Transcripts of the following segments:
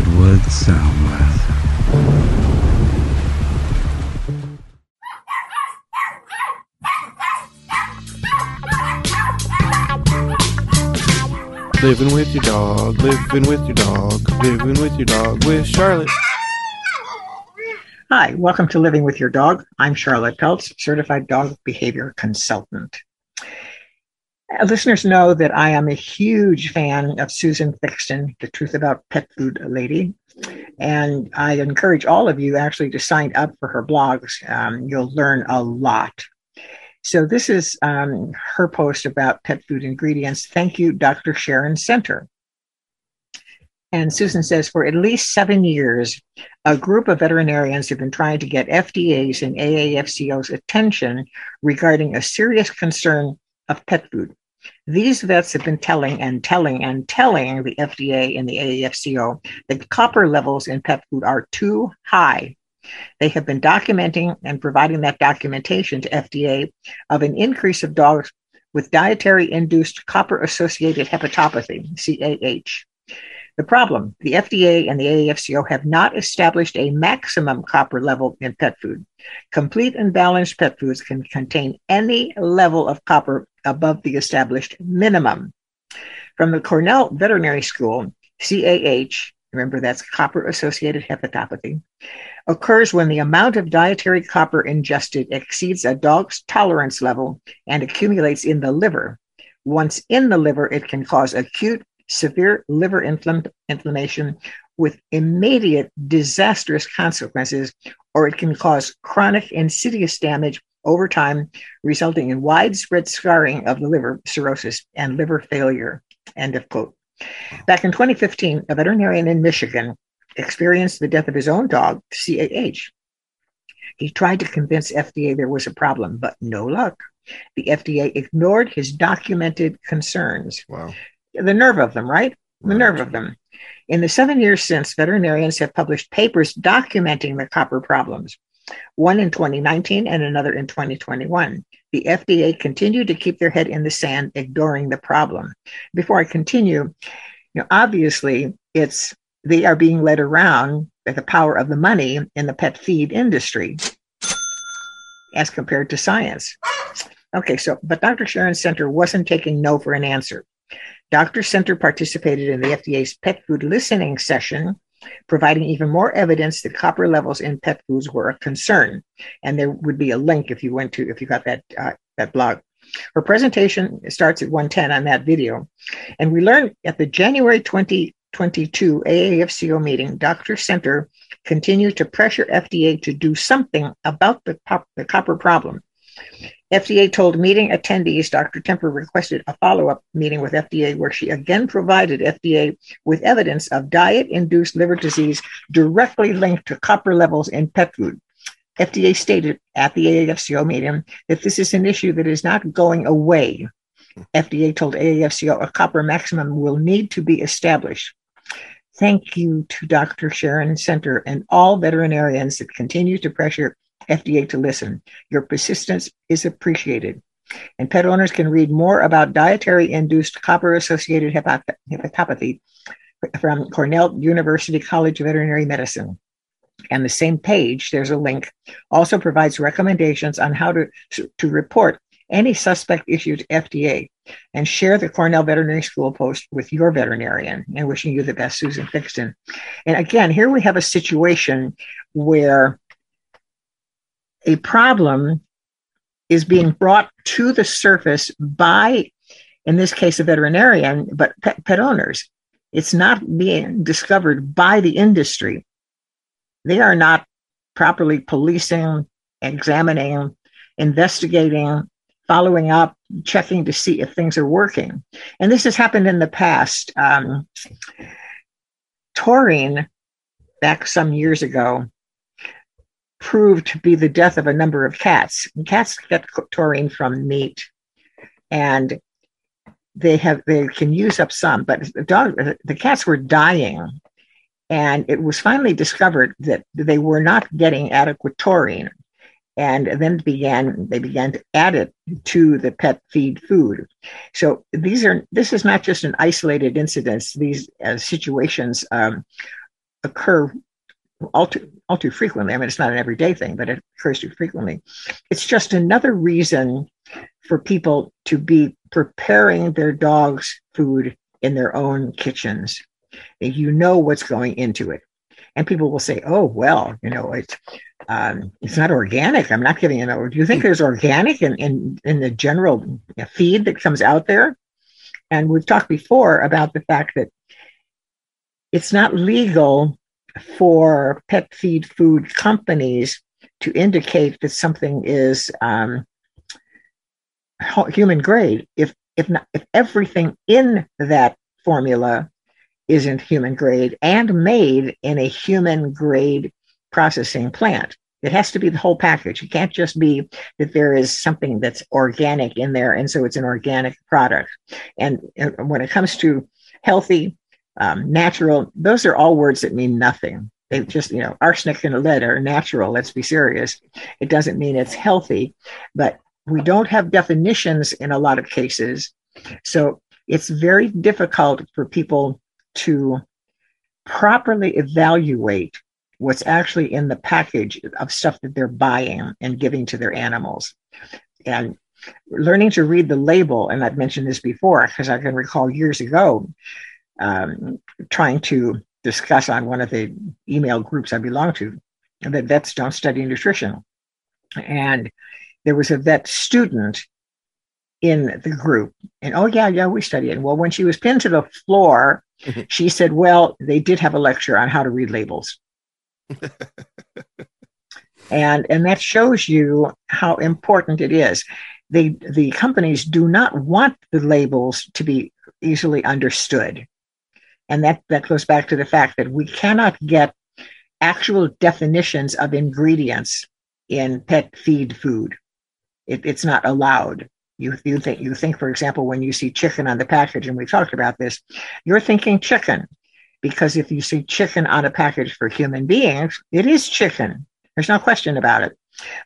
Redwood Soundwave. Living with your dog, living with your dog, living with your dog with Charlotte. Hi, welcome to Living with Your Dog. I'm Charlotte Peltz, certified dog behavior consultant. Listeners know that I am a huge fan of Susan Thixton, the Truth About Pet Food Lady. And I encourage all of you actually to sign up for her blogs. Um, you'll learn a lot. So, this is um, her post about pet food ingredients. Thank you, Dr. Sharon Center. And Susan says, for at least seven years, a group of veterinarians have been trying to get FDA's and AAFCO's attention regarding a serious concern of pet food. These vets have been telling and telling and telling the FDA and the AAFCO that copper levels in pet food are too high. They have been documenting and providing that documentation to FDA of an increase of dogs with dietary induced copper associated hepatopathy, CAH. The problem the FDA and the AAFCO have not established a maximum copper level in pet food. Complete and balanced pet foods can contain any level of copper above the established minimum. From the Cornell Veterinary School, CAH, remember that's copper associated hepatopathy, occurs when the amount of dietary copper ingested exceeds a dog's tolerance level and accumulates in the liver. Once in the liver, it can cause acute severe liver infl- inflammation with immediate disastrous consequences, or it can cause chronic insidious damage over time, resulting in widespread scarring of the liver, cirrhosis, and liver failure. End of quote. Back in 2015, a veterinarian in Michigan experienced the death of his own dog, CAH. He tried to convince FDA there was a problem, but no luck. The FDA ignored his documented concerns. Wow the nerve of them, right? The nerve of them. In the seven years since, veterinarians have published papers documenting the copper problems, one in 2019 and another in 2021. The FDA continued to keep their head in the sand, ignoring the problem. Before I continue, you know, obviously it's they are being led around by the power of the money in the pet feed industry as compared to science. Okay, so but Dr. Sharon Center wasn't taking no for an answer. Dr. Center participated in the FDA's pet food listening session, providing even more evidence that copper levels in pet foods were a concern. And there would be a link if you went to, if you got that, uh, that blog. Her presentation starts at 110 on that video. And we learned at the January 2022 AAFCO meeting, Dr. Center continued to pressure FDA to do something about the, pop, the copper problem. FDA told meeting attendees Dr. Temper requested a follow up meeting with FDA where she again provided FDA with evidence of diet induced liver disease directly linked to copper levels in pet food. FDA stated at the AAFCO meeting that this is an issue that is not going away. FDA told AAFCO a copper maximum will need to be established. Thank you to Dr. Sharon Center and all veterinarians that continue to pressure FDA to listen. Your persistence is appreciated. And pet owners can read more about dietary induced copper associated hepatopathy from Cornell University College of Veterinary Medicine. And the same page, there's a link, also provides recommendations on how to, to report any suspect issue to FDA and share the Cornell Veterinary School post with your veterinarian. And wishing you the best, Susan Thixton. And again, here we have a situation where a problem is being brought to the surface by, in this case, a veterinarian, but pet, pet owners. It's not being discovered by the industry. They are not properly policing, examining, investigating, following up, checking to see if things are working. And this has happened in the past. Um, taurine, back some years ago, proved to be the death of a number of cats. And cats get taurine from meat, and they have they can use up some, but the dog the cats were dying, and it was finally discovered that they were not getting adequate taurine. And then began they began to add it to the pet feed food. So these are this is not just an isolated incident. These uh, situations um, occur all too all too frequently. I mean, it's not an everyday thing, but it occurs too frequently. It's just another reason for people to be preparing their dogs' food in their own kitchens. You know what's going into it, and people will say, "Oh, well, you know, it's um, it's not organic. I'm not giving it over." Do you think there's organic in in, in the general feed that comes out there? And we've talked before about the fact that it's not legal for pet feed food companies to indicate that something is um, human grade. If if not if everything in that formula isn't human grade and made in a human grade processing plant it has to be the whole package. It can't just be that there is something that's organic in there and so it's an organic product. And, and when it comes to healthy um, natural, those are all words that mean nothing. They just, you know, arsenic and lead are natural. Let's be serious. It doesn't mean it's healthy, but we don't have definitions in a lot of cases. So it's very difficult for people to properly evaluate what's actually in the package of stuff that they're buying and giving to their animals. And learning to read the label, and I've mentioned this before because I can recall years ago um, trying to discuss on one of the email groups I belong to that vets don't study nutrition. And there was a vet student in the group. And oh, yeah, yeah, we study it. Well, when she was pinned to the floor, she said, Well, they did have a lecture on how to read labels. and and that shows you how important it is. They the companies do not want the labels to be easily understood. And that, that goes back to the fact that we cannot get actual definitions of ingredients in pet feed food. It, it's not allowed. You, you think you think, for example, when you see chicken on the package, and we've talked about this, you're thinking chicken. Because if you see chicken on a package for human beings, it is chicken. There's no question about it.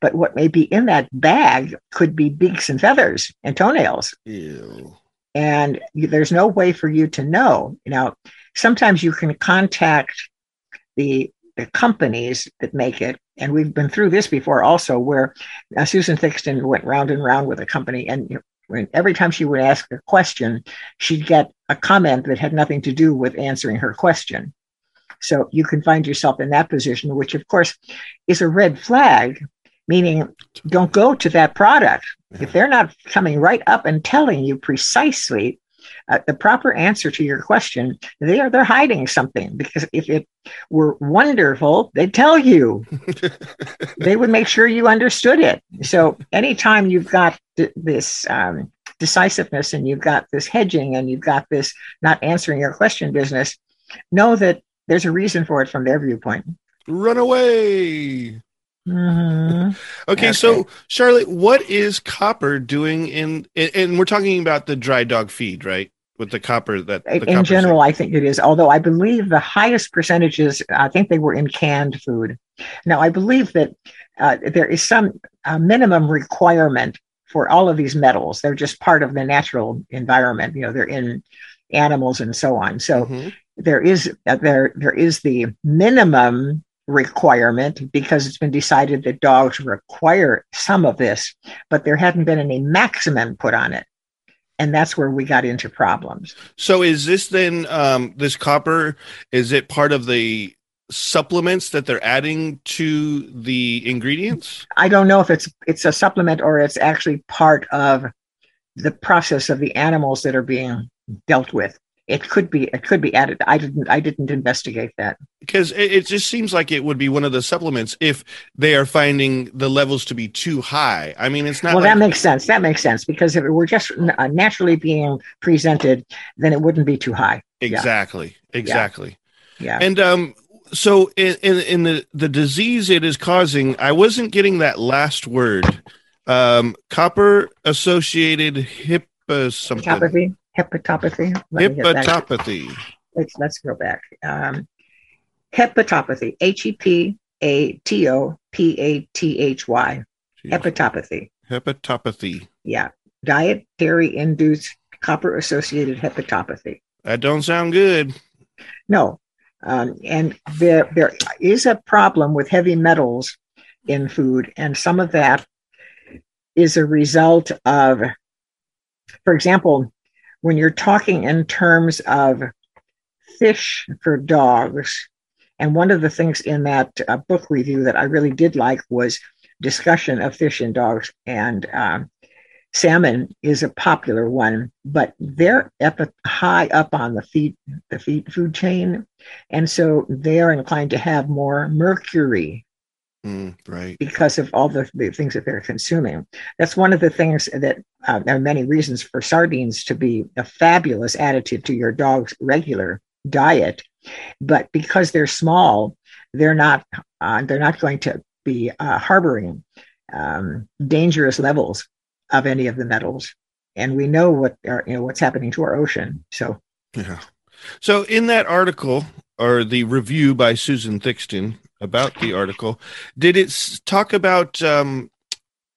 But what may be in that bag could be beaks and feathers and toenails. Ew and there's no way for you to know. You know, sometimes you can contact the the companies that make it, and we've been through this before also, where uh, Susan Thixton went round and round with a company, and you know, when, every time she would ask a question, she'd get a comment that had nothing to do with answering her question. So you can find yourself in that position, which of course is a red flag meaning don't go to that product. If they're not coming right up and telling you precisely uh, the proper answer to your question, they are they're hiding something because if it were wonderful, they'd tell you. they would make sure you understood it. So anytime you've got th- this um, decisiveness and you've got this hedging and you've got this not answering your question business, know that there's a reason for it from their viewpoint. Run away. Mm-hmm. Okay, okay, so Charlotte, what is copper doing in? And we're talking about the dry dog feed, right? With the copper that the in copper general, I think it is. Although I believe the highest percentages, I think they were in canned food. Now I believe that uh, there is some uh, minimum requirement for all of these metals. They're just part of the natural environment. You know, they're in animals and so on. So mm-hmm. there is uh, there there is the minimum requirement because it's been decided that dogs require some of this, but there hadn't been any maximum put on it. And that's where we got into problems. So is this then um, this copper? Is it part of the supplements that they're adding to the ingredients? I don't know if it's it's a supplement or it's actually part of the process of the animals that are being dealt with it could be it could be added. I didn't i didn't investigate that. Because it, it, just seems like it would be one of the supplements if they are finding the levels to be too high. I mean it's not well like- that makes sense. That makes sense. Because if it were just uh, naturally being presented then it wouldn't be too high. Exactly. Yeah. exactly. Yeah. and um so in, in in the the disease it is causing i wasn't getting that last word. Um copper associated hip uh, something hepatopathy. hepatopathy. Let's let's go back. Um, hepatopathy. H e p a t o p a t h y. Hepatopathy. Hepatopathy. Yeah, dietary induced copper associated hepatopathy. That don't sound good. No, Um, and there, there is a problem with heavy metals in food, and some of that is a result of, for example, when you're talking in terms of fish for dogs, and one of the things in that uh, book review that I really did like was discussion of fish and dogs, and um, salmon is a popular one, but they're up, high up on the feed the feed food chain, and so they are inclined to have more mercury. Mm, right. Because of all the, the, things that they're consuming. That's one of the things that uh, there are many reasons for sardines to be a fabulous additive to your dog's regular diet. But because they're small, they're not uh, they're not going to be uh, harboring um, dangerous levels of any of the metals, and we know what are, you know what's happening to our ocean. So, yeah. So in that article or the review by Susan Thixton about the article, did it talk about um,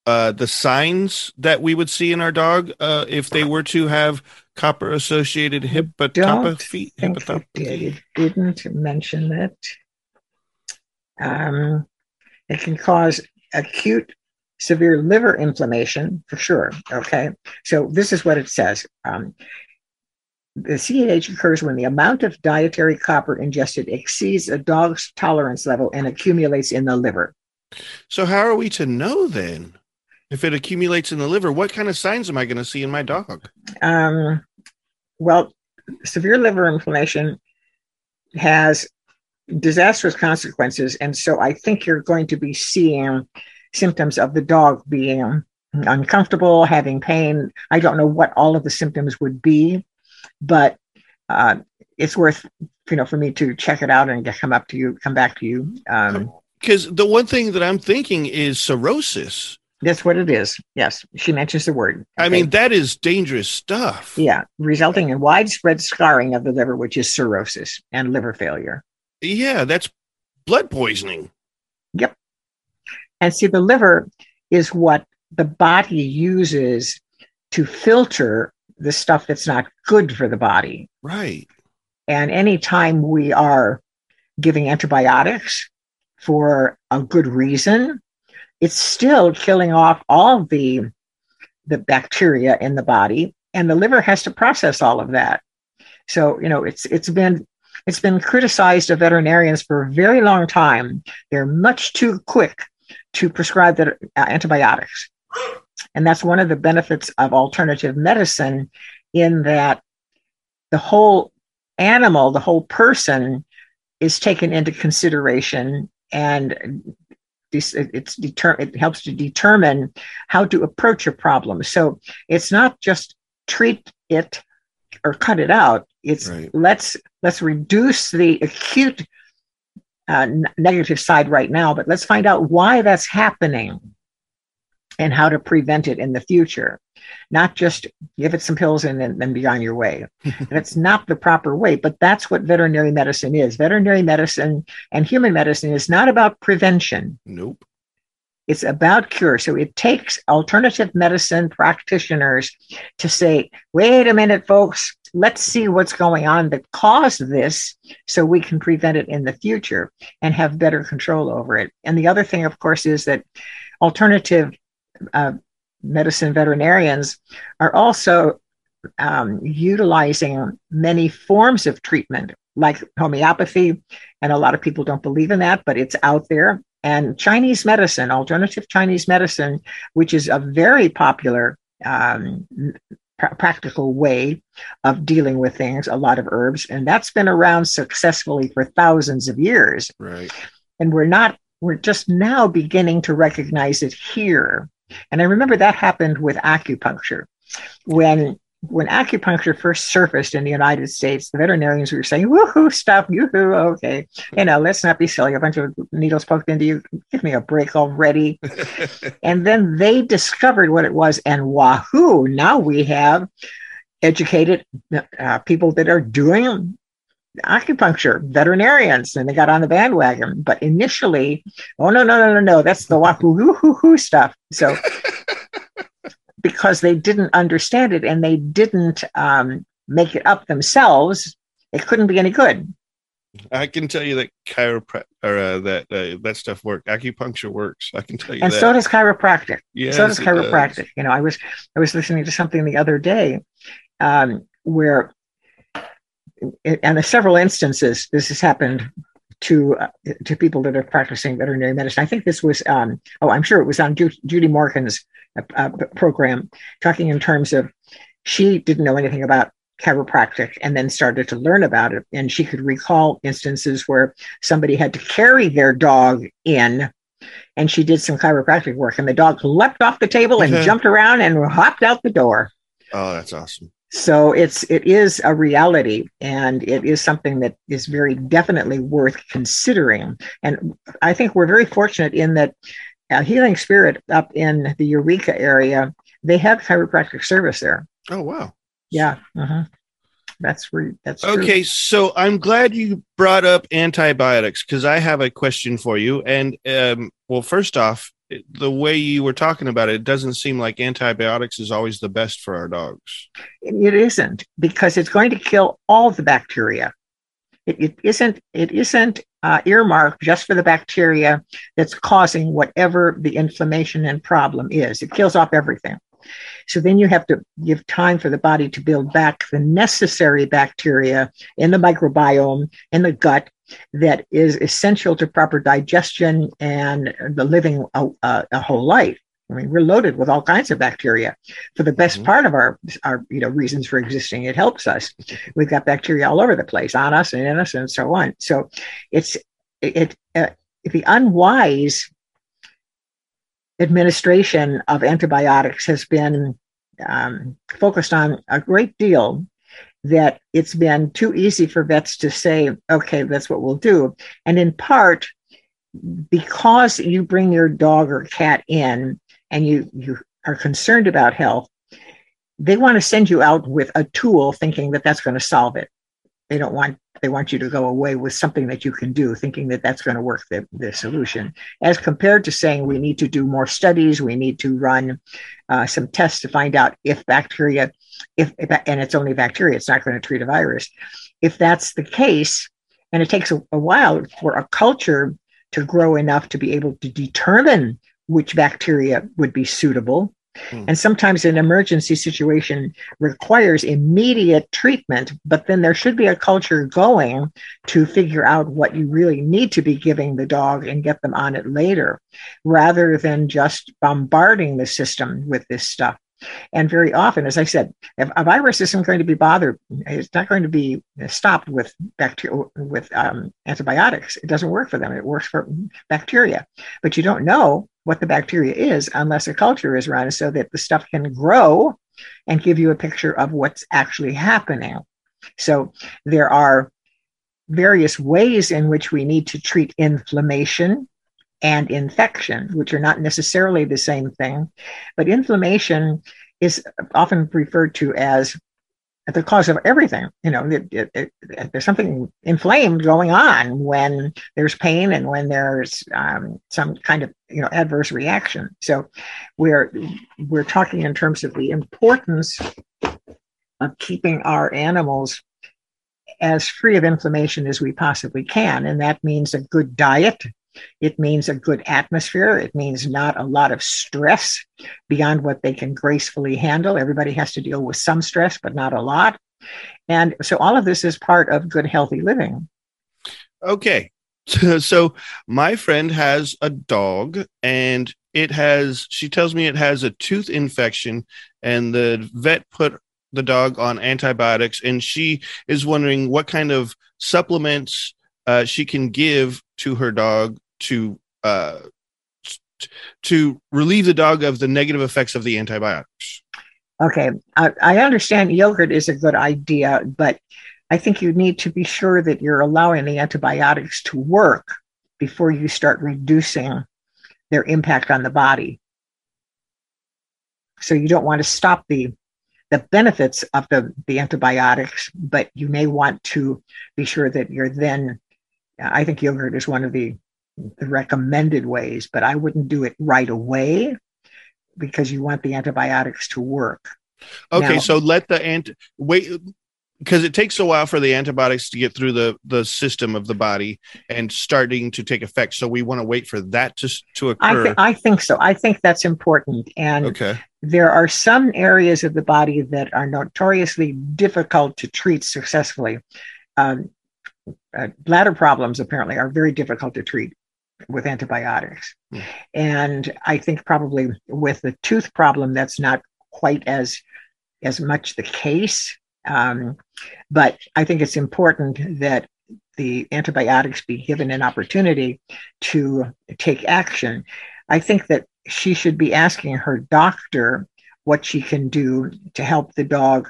uh, the signs that we would see in our dog uh, if they were to have copper associated? Think it, did. it didn't mention it. Um, it can cause acute severe liver inflammation for sure. Okay. So this is what it says. Um, the CAH occurs when the amount of dietary copper ingested exceeds a dog's tolerance level and accumulates in the liver. So, how are we to know then? If it accumulates in the liver, what kind of signs am I going to see in my dog? Um, well, severe liver inflammation has disastrous consequences. And so I think you're going to be seeing symptoms of the dog being uncomfortable, having pain. I don't know what all of the symptoms would be, but uh, it's worth you know for me to check it out and come up to you, come back to you. Because um, the one thing that I'm thinking is cirrhosis. That's what it is. Yes, she mentions the word. Okay. I mean, that is dangerous stuff. Yeah, resulting in widespread scarring of the liver, which is cirrhosis and liver failure. Yeah, that's blood poisoning. Yep. And see, the liver is what the body uses to filter the stuff that's not good for the body. Right. And anytime we are giving antibiotics for a good reason, it's still killing off all the the bacteria in the body and the liver has to process all of that. So, you know, it's it's been it's been criticized of veterinarians for a very long time. They're much too quick to prescribe the uh, antibiotics. And that's one of the benefits of alternative medicine, in that the whole animal, the whole person is taken into consideration and it's deter- it helps to determine how to approach a problem. So it's not just treat it or cut it out. It's right. let's let's reduce the acute uh, negative side right now, but let's find out why that's happening and how to prevent it in the future. Not just give it some pills and then, then be on your way. That's not the proper way, but that's what veterinary medicine is. Veterinary medicine and human medicine is not about prevention. Nope. It's about cure. So it takes alternative medicine practitioners to say, wait a minute, folks, let's see what's going on that caused this so we can prevent it in the future and have better control over it. And the other thing, of course, is that alternative uh, medicine veterinarians are also um, utilizing many forms of treatment like homeopathy. And a lot of people don't believe in that, but it's out there. And Chinese medicine, alternative Chinese medicine, which is a very popular um, pr- practical way of dealing with things, a lot of herbs. And that's been around successfully for thousands of years. Right. And we're not, we're just now beginning to recognize it here. And I remember that happened with acupuncture. When when acupuncture first surfaced in the United States, the veterinarians were saying, woohoo, stuff, yoo-hoo, okay. You know, let's not be silly. A bunch of needles poked into you. Give me a break already. and then they discovered what it was, and wahoo, now we have educated uh, people that are doing acupuncture, veterinarians, and they got on the bandwagon. But initially, oh no, no, no, no, no, that's the wahoo hoo hoo stuff. So because they didn't understand it and they didn't um, make it up themselves, it couldn't be any good. I can tell you that chiropractic or uh, that uh, that stuff works. Acupuncture works. I can tell you and that. so does chiropractic. Yes, so does chiropractic. You know, I was I was listening to something the other day um, where, and several instances, this has happened to uh, to people that are practicing veterinary medicine. I think this was, um, oh, I'm sure it was on Ju- Judy Morgan's uh, uh, program, talking in terms of she didn't know anything about chiropractic and then started to learn about it. And she could recall instances where somebody had to carry their dog in and she did some chiropractic work and the dog leapt off the table and Mhm. jumped around and hopped out the door. Oh, that's awesome. So it's it is a reality and it is something that is very definitely worth considering. And I think we're very fortunate in that uh, Healing Spirit up in the Eureka area, they have chiropractic service there. Oh, wow. Yeah, uh-huh. that's where that's true. Okay, so I'm glad you brought up antibiotics because I have a question for you. And um, well, first off, the way you were talking about it, it doesn't seem like antibiotics is always the best for our dogs. It isn't because it's going to kill all the bacteria. It, it isn't. It isn't uh, earmarked just for the bacteria that's causing whatever the inflammation and problem is. It kills off everything. So then you have to give time for the body to build back the necessary bacteria in the microbiome in the gut that is essential to proper digestion and the living a, a, a whole life. I mean, we're loaded with all kinds of bacteria for the best Mhm. part of our our you know reasons for existing. It helps us. We've got bacteria all over the place, on us and in us, and so on. So it's it, uh, the unwise administration of antibiotics has been um, focused on a great deal. That it's been too easy for vets to say, okay, that's what we'll do. And in part, because you bring your dog or cat in and you, you are concerned about health, they want to send you out with a tool thinking that that's going to solve it. They don't want they want you to go away with something that you can do, thinking that that's going to work the, the solution, as compared to saying we need to do more studies, we need to run uh, some tests to find out if bacteria, if, if and it's only bacteria, it's not going to treat a virus. If that's the case, and it takes a, a while for a culture to grow enough to be able to determine which bacteria would be suitable. Hmm. And sometimes an emergency situation requires immediate treatment, but then there should be a culture going to figure out what you really need to be giving the dog and get them on it later, rather than just bombarding the system with this stuff. And very often, as I said, if a virus isn't going to be bothered, it's not going to be stopped with bacteria with um, antibiotics. It doesn't work for them. It works for bacteria, but you don't know what the bacteria is unless a culture is run so that the stuff can grow and give you a picture of what's actually happening. So there are various ways in which we need to treat inflammation and infection, which are not necessarily the same thing. But inflammation is often referred to as the cause of everything. You know, it, it, it, there's something inflamed going on when there's pain and when there's um, some kind of you know adverse reaction. So we're we're talking in terms of the importance of keeping our animals as free of inflammation as we possibly can, and that means a good diet. It means a good atmosphere. It means not a lot of stress beyond what they can gracefully handle. Everybody has to deal with some stress, but not a lot. And so all of this is part of good, healthy living. Okay. So my friend has a dog and it has, she tells me it has a tooth infection and the vet put the dog on antibiotics and she is wondering what kind of supplements uh, she can give to her dog to uh, to relieve the dog of the negative effects of the antibiotics. Okay, I, I understand yogurt is a good idea, but I think you need to be sure that you're allowing the antibiotics to work before you start reducing their impact on the body. So you don't want to stop the the benefits of the, the antibiotics, but you may want to be sure that you're then. I think yogurt is one of the, the recommended ways, but I wouldn't do it right away because you want the antibiotics to work. Okay, Now- so let the ant wait. because it takes a while for the antibiotics to get through the the system of the body and starting to take effect. So we want to wait for that to to I, occur. th- I think so. I think that's important. And okay. there are some areas of the body that are notoriously difficult to treat successfully. Um, uh, bladder problems apparently are very difficult to treat with antibiotics. And I think probably with the tooth problem, that's not quite as as much the case. Um, but I think it's important that the antibiotics be given an opportunity to take action. I think that she should be asking her doctor what she can do to help the dog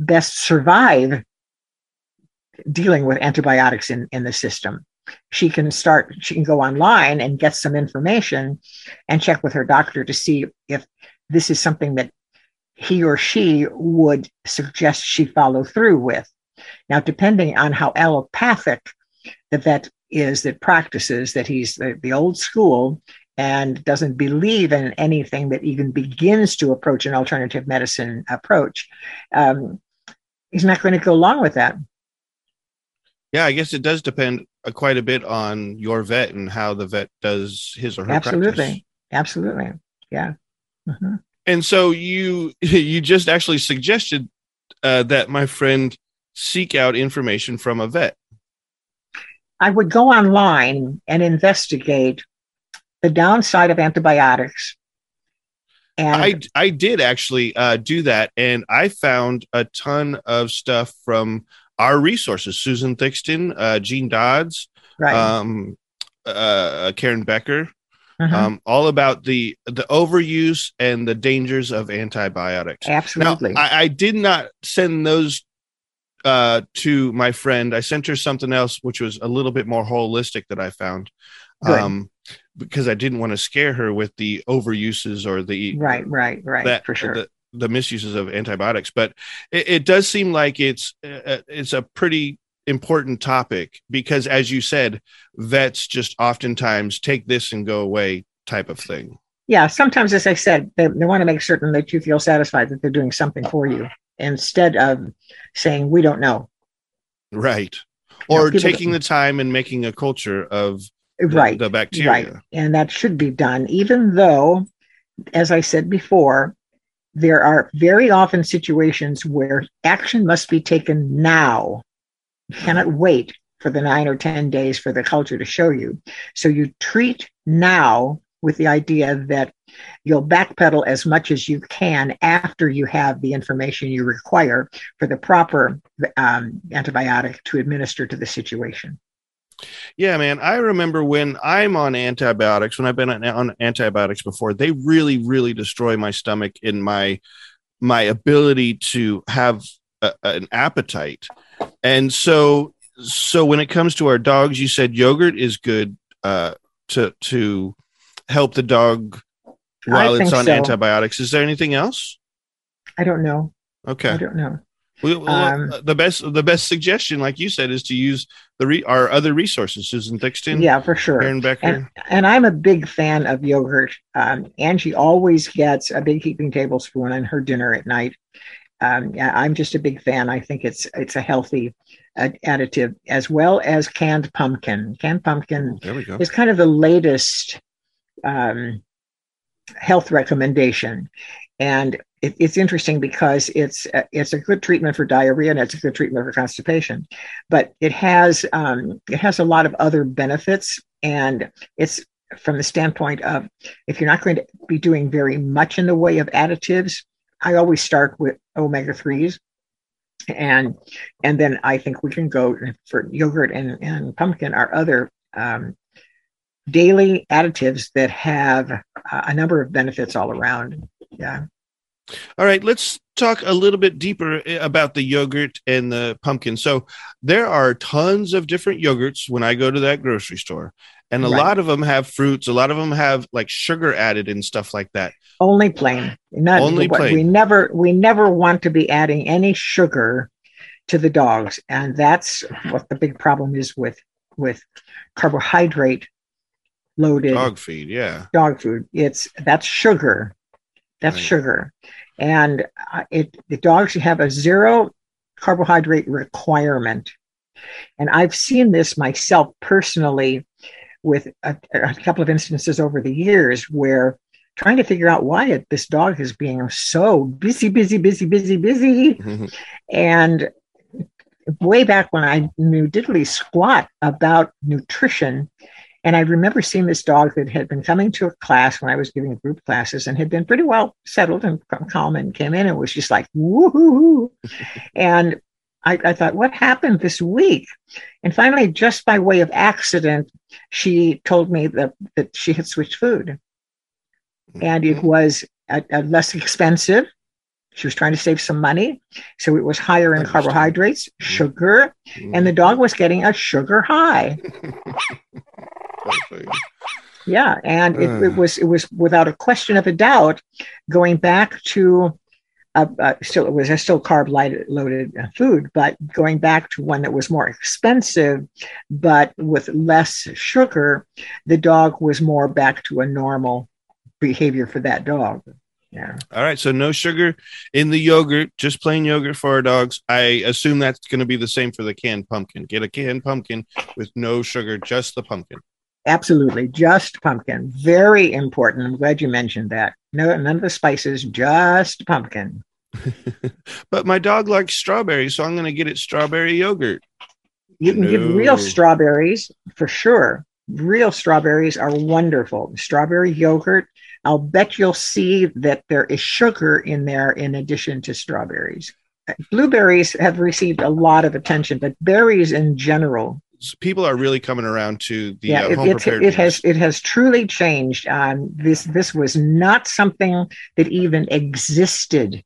best survive dealing with antibiotics in, in the system. She can start, she can go online and get some information and check with her doctor to see if this is something that he or she would suggest she follow through with. Now, depending on how allopathic the vet is that practices, that he's the, the old school and doesn't believe in anything that even begins to approach an alternative medicine approach, um, he's not going to go along with that. Yeah, I guess it does depend uh, quite a bit on your vet and how the vet does his or her Absolutely. practice. Absolutely. Yeah. Mhm. And so you you just actually suggested uh, that my friend seek out information from a vet. I would go online and investigate the downside of antibiotics. And I I did actually uh, do that, and I found a ton of stuff from our resources: Susan Thixton, uh, Jean Dodds, right. um, uh, Karen Becker, Mhm. um, all about the the overuse and the dangers of antibiotics. Now, Absolutely. I, I did not send those uh, to my friend. I sent her something else, which was a little bit more holistic that I found, Good. um, because I didn't want to scare her with the overuses or the right. Right. Right. that for sure. the, the misuses of antibiotics. But it, it does seem like it's uh, it's a pretty important topic because, as you said, vets just oftentimes take this and go away type of thing. yeah. Sometimes, as I said, they, they want to make certain that you feel satisfied that they're doing something for you instead of saying, we don't know. Right. Or taking the time and making a culture of the, right. the bacteria. Right. And that should be done, even though, as I said before, there are very often situations where action must be taken now. You cannot wait for the nine or 10 days for the culture to show you. So you treat now with the idea that you'll backpedal as much as you can after you have the information you require for the proper um, antibiotic to administer to the situation. Yeah, man. I remember when I'm on antibiotics, when I've been on, antibiotics before, they really, really destroy my stomach and my my ability to have a, an appetite. And so, so when it comes to our dogs, you said yogurt is good uh, to to help the dog while it's on so. antibiotics. Is there anything else? I don't know. Okay. I don't know. Well, Um, the best the best suggestion, like you said, is to use the re- our other resources. Susan Thixton, Yeah, for sure. Karen Becker. And, and I'm a big fan of yogurt. Um, Angie always gets a big heaping tablespoon in her dinner at night. Um, yeah, I'm just a big fan. I think it's it's a healthy uh, additive as well as canned pumpkin. Canned pumpkin there we go. is kind of the latest um, health recommendation, and it, it's interesting because it's a, it's a good treatment for diarrhea and it's a good treatment for constipation, but it has um, it has a lot of other benefits, and it's from the standpoint of if you're not going to be doing very much in the way of additives, I always start with omega threes. And and then I think we can go for yogurt and, and pumpkin are other um, daily additives that have uh, a number of benefits all around. Yeah. All right, let's talk a little bit deeper eh, about the yogurt and the pumpkin. So there are tons of different yogurts when I go to that grocery store, and a Right. lot of them have fruits. A lot of them have like sugar added and stuff like that. Only plain. Not Only plain. We never we never want to be adding any sugar to the dogs, and that's what the big problem is with with carbohydrate loaded Dog feed, yeah. dog food. It's that's sugar. That's Right. sugar, and uh, it the dogs have a zero carbohydrate requirement. And I've seen this myself personally with a, a couple of instances over the years where trying to figure out why it, this dog is being so busy, busy, busy, busy, busy. Mhm. And way back when I knew diddly squat about nutrition, and I remember seeing this dog that had been coming to a class when I was giving group classes and had been pretty well settled and calm and came in and was just like, woohoo. and I, I thought, what happened this week? And finally, just by way of accident, she told me that, that she had switched food and it mm-hmm. was a, a less expensive. She was trying to save some money. So it was higher in carbohydrates, mm-hmm. sugar, and the mm-hmm. dog was getting a sugar high. Yeah. And it, it Uh. was it was without a question of a doubt going back to uh, uh, still it was a still carb light loaded uh, food, but going back to one that was more expensive, but with less sugar, the dog was more back to a normal behavior for that dog. Yeah. All right, so no sugar in the yogurt, just plain yogurt for our dogs. I assume that's going to be the same for the canned pumpkin. Get a canned pumpkin with no sugar, just the pumpkin. Absolutely, just pumpkin. Very important. I'm glad you mentioned that. No, none of the spices, just pumpkin. But my dog likes strawberries, so I'm going to get it strawberry yogurt. You can give real strawberries for sure. Real strawberries are wonderful. Strawberry yogurt. I'll bet you'll see that there is sugar in there in addition to strawberries. Blueberries have received a lot of attention, but berries in general people are really coming around to the yeah, uh, it, home prepared it has it has truly changed. Um, this this was not something that even existed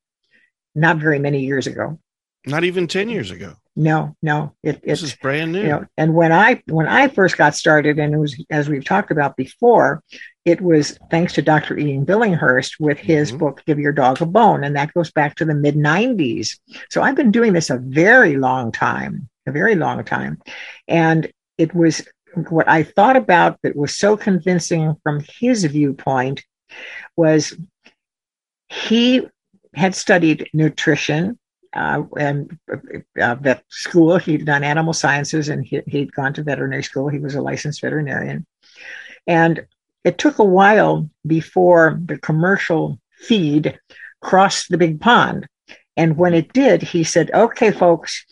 not very many years ago. Not even 10 years ago. No, no, it, This it's is brand new. you know. And when I when I first got started, and it was as we've talked about before, it was thanks to Dr. Ian Billinghurst with his Mhm. book "Give Your Dog a Bone," and that goes back to the mid '90s. So I've been doing this a very long time, a very long time, and it was what I thought about that was so convincing from his viewpoint was he had studied nutrition uh, and uh, vet school. He'd done animal sciences and he, he'd gone to veterinary school. He was a licensed veterinarian. And it took a while before the commercial feed crossed the big pond. And when it did, he said, okay, folks,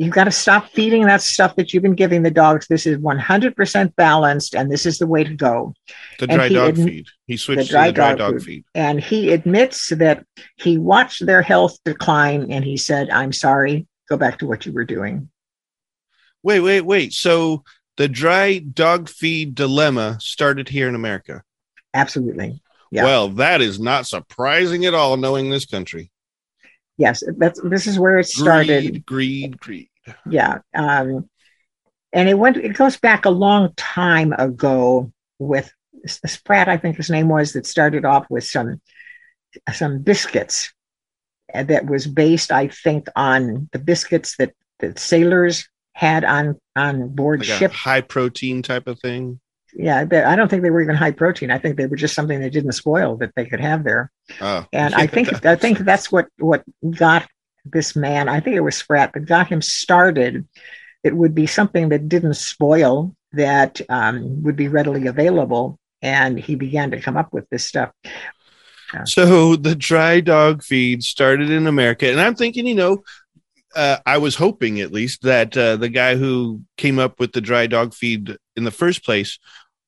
you've got to stop feeding that stuff that you've been giving the dogs. This is 100% balanced, and this is the way to go. The dry dog admi- feed. He switched dry to the dry dog dog feed. And he admits that he watched their health decline and he said, I'm sorry, go back to what you were doing. Wait, wait, wait. So the dry dog feed dilemma started here in America. Absolutely. Yeah. Well, that is not surprising at all, knowing this country. Yes, that's this is where it started. Greed, greed, greed. Yeah. Um, and it went it goes back a long time ago with Spratt, I think his name was, that started off with some some biscuits uh, that was based, I think, on the biscuits that that sailors had on on board Like ship. high protein type of thing. Yeah, they, I don't think they were even high protein. I think they were just something that didn't spoil that they could have there. Oh, And I think I think that's what what got this man. I think it was Spratt, but got him started. It would be something that didn't spoil, that um, would be readily available, and he began to come up with this stuff. So the dry dog feed started in America, and I'm thinking, you know, uh, I was hoping at least that uh, the guy who came up with the dry dog feed in the first place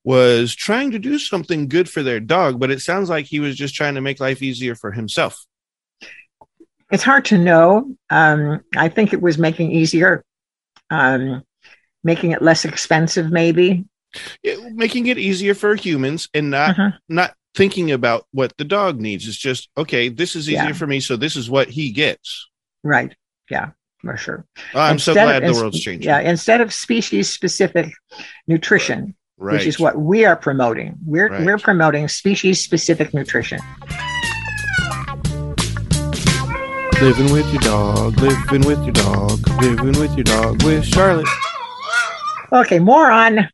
was trying to do something good for their dog, but it sounds like he was just trying to make life easier for himself. It's hard to know. Um, I think it was making easier, um, making it less expensive, maybe. Yeah, making it easier for humans and not Uh-huh. not thinking about what the dog needs. It's just okay. This is easier Yeah. for me, so this is what he gets. Right. Yeah, for sure. Oh, I'm so Instead of- glad the world's changing. Yeah, instead of species specific nutrition, right. which is what we are promoting. We're Right. we're promoting species specific nutrition. Living with your dog, living with your dog, living with your dog with Charlotte. Okay, more on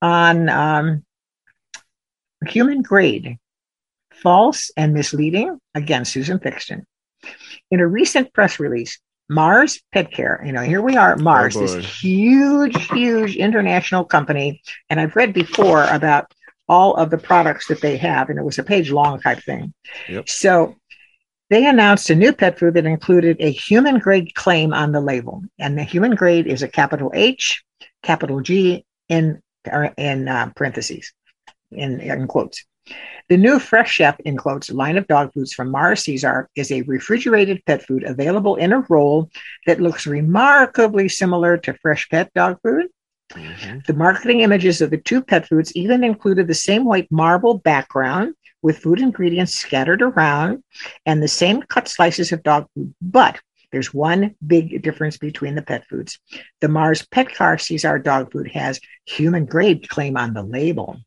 on um, human grade, false and misleading. Again, Susan Thixton. In a recent press release, Mars Pet Care. You know, here we are, Mars, Oh, this huge, huge international company. And I've read before about all of the products that they have, and it was a page long type thing. Yep. So they announced a new pet food that included a human grade claim on the label. And the human grade is a capital H, capital G in, in uh, parentheses, in, in quotes. The new Fresh Chef, in quotes, line of dog foods from Mars Cesar is a refrigerated pet food available in a roll that looks remarkably similar to Freshpet dog food. Mhm. The marketing images of the two pet foods even included the same white marble background with food ingredients scattered around and the same cut slices of dog food. But there's one big difference between the pet foods. The Mars Pet Care Cesar dog food has human grade claim on the label.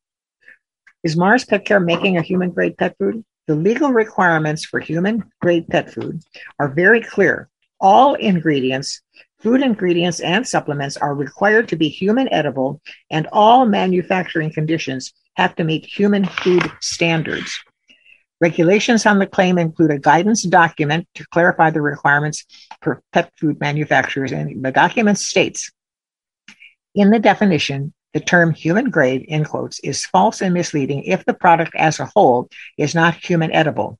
Is Mars Pet Care making a human grade pet food? The legal requirements for human grade pet food are very clear. All ingredients, food ingredients, and supplements are required to be human edible, and all manufacturing conditions have to meet human food standards. Regulations on the claim include a guidance document to clarify the requirements for pet food manufacturers, and the document states in the definition, the term human grade, in quotes, is false and misleading if the product as a whole is not human edible.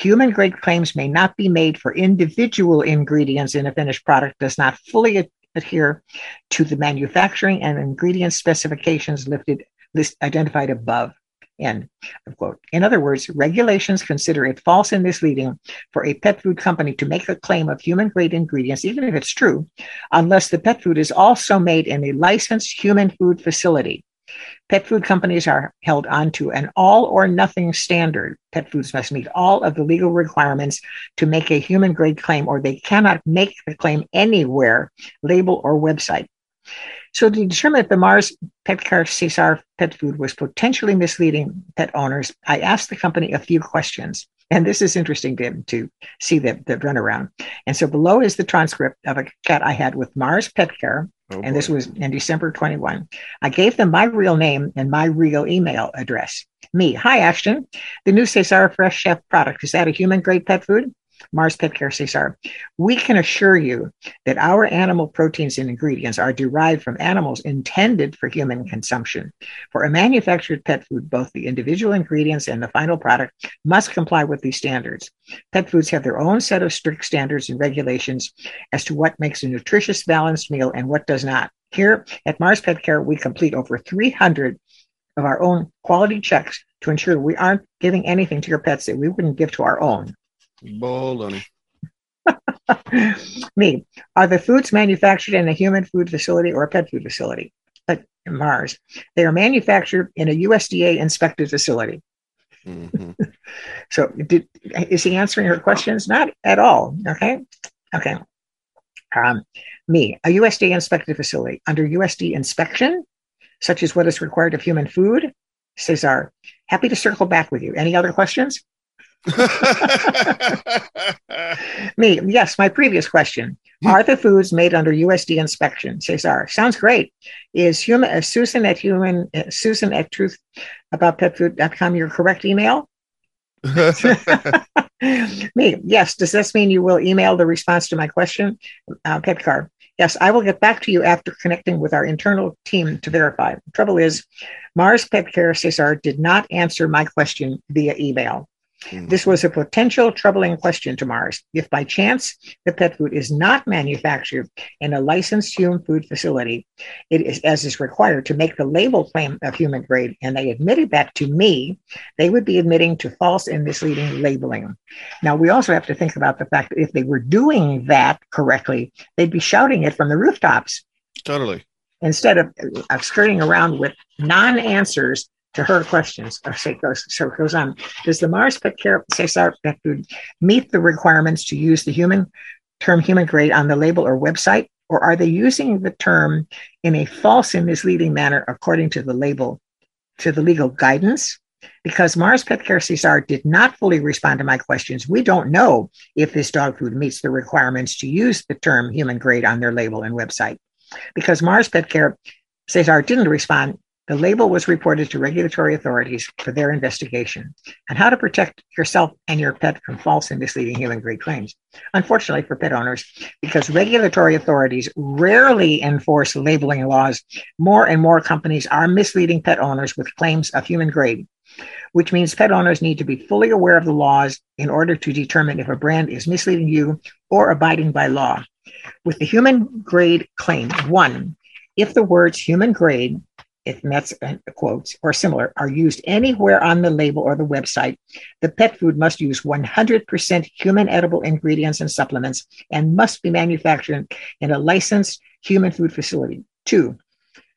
Human grade claims may not be made for individual ingredients in a finished product does not fully ad- adhere to the manufacturing and ingredient specifications lifted, list, identified above. End of quote. In other words, regulations consider it false and misleading for a pet food company to make a claim of human grade ingredients, even if it's true, unless the pet food is also made in a licensed human food facility. Pet food companies are held onto an all or nothing standard. Pet foods must meet all of the legal requirements to make a human grade claim, or they cannot make the claim anywhere, label or website. So, to determine if the Mars Pet Care Cesar pet food was potentially misleading pet owners, I asked the company a few questions. And this is interesting to, to see the, the runaround. And so below is the transcript of a chat I had with Mars Pet Care Oh, and this was in December 21. I gave them my real name and my real email address. Me, hi Ashton. The new Cesar Fresh Chef product is that a human grade pet food? Mars Pet Care Cesar. We can assure you that our animal proteins and ingredients are derived from animals intended for human consumption. For a manufactured pet food, both the individual ingredients and the final product must comply with these standards. Pet foods have their own set of strict standards and regulations as to what makes a nutritious, balanced meal and what does not. Here at Mars Pet Care, we complete over 300 of our own quality checks to ensure we aren't giving anything to your pets that we wouldn't give to our own. Baloney. Me, are the foods manufactured in a human food facility or a pet food facility? Like Mars, they are manufactured in a USDA inspected facility. Mhm. So, did, is he answering her questions? Not at all. Okay. Okay. Um, me, a USDA inspected facility under USD inspection, such as what is required of human food. Cesar, happy to circle back with you. Any other questions? Me, yes, my previous question. Are the foods made under USD inspection? Cesar, sounds great. Is human uh, Susan at human uh, Susan at truth about petfood.com your correct email? Me, yes. Does this mean you will email the response to my question? Uh, Pet Care, yes, I will get back to you after connecting with our internal team to verify. The trouble is, Mars Pet Care Cesar did not answer my question via email. This was a potential troubling question to Mars. If by chance the pet food is not manufactured in a licensed human food facility, it is as is required to make the label claim of human grade, and they admitted that to me, they would be admitting to false and misleading labeling. Now we also have to think about the fact that if they were doing that correctly, they'd be shouting it from the rooftops totally. instead of uh, skirting around with non-answers to her questions. Uh, So it goes, so it goes on. Does the Mars Pet Care Cesar pet food meet the requirements to use the human term human grade on the label or website? Or are they using the term in a false and misleading manner according to the label, to the legal guidance? Because Mars Pet Care Cesar did not fully respond to my questions, we don't know if this dog food meets the requirements to use the term human grade on their label and website. Because Mars Pet Care Cesar didn't respond The label was reported to regulatory authorities for their investigation on how to protect yourself and your pet from false and misleading human grade claims. Unfortunately for pet owners, because regulatory authorities rarely enforce labeling laws, more and more companies are misleading pet owners with claims of human grade, which means pet owners need to be fully aware of the laws in order to determine if a brand is misleading you or abiding by law. With the human grade claim, one, if the words human grade if that's uh, quotes or similar, are used anywhere on the label or the website, the pet food must use 100% human edible ingredients and supplements and must be manufactured in a licensed human food facility. Two,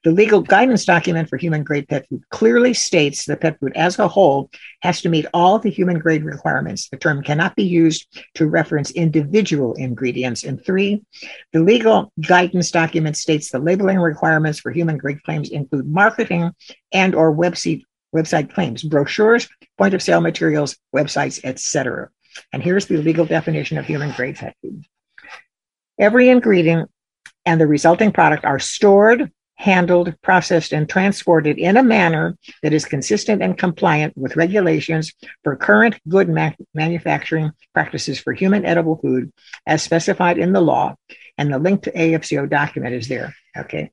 the legal guidance document for human grade pet food clearly states that pet food as a whole has to meet all the human grade requirements. The term cannot be used to reference individual ingredients. And three, the legal guidance document states the labeling requirements for human grade claims include marketing and or website website claims, brochures, point of sale materials, websites, etc. And here's the legal definition of human grade pet food. Every ingredient and the resulting product are stored, handled, processed, and transported in a manner that is consistent and compliant with regulations for current good ma- manufacturing practices for human edible food as specified in the law. And the link to AAFCO document is there. Okay.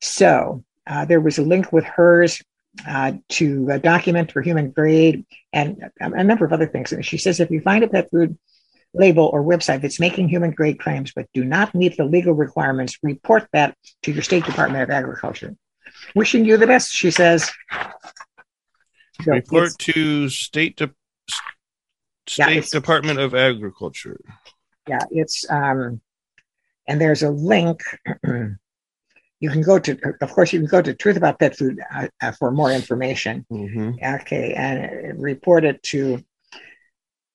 So uh, there was a link with hers uh, to a document for human grade and a number of other things. And she says if you find a pet food label or website that's making human grade claims but do not meet the legal requirements, report that to your State Department of Agriculture. Wishing you the best, she says. So report to State De- State yeah, Department of Agriculture. Yeah, it's um, and there's a link. you can go to, of course, you can go to Truth About Pet Food uh, uh, for more information. Mm-hmm. Okay, and report it to.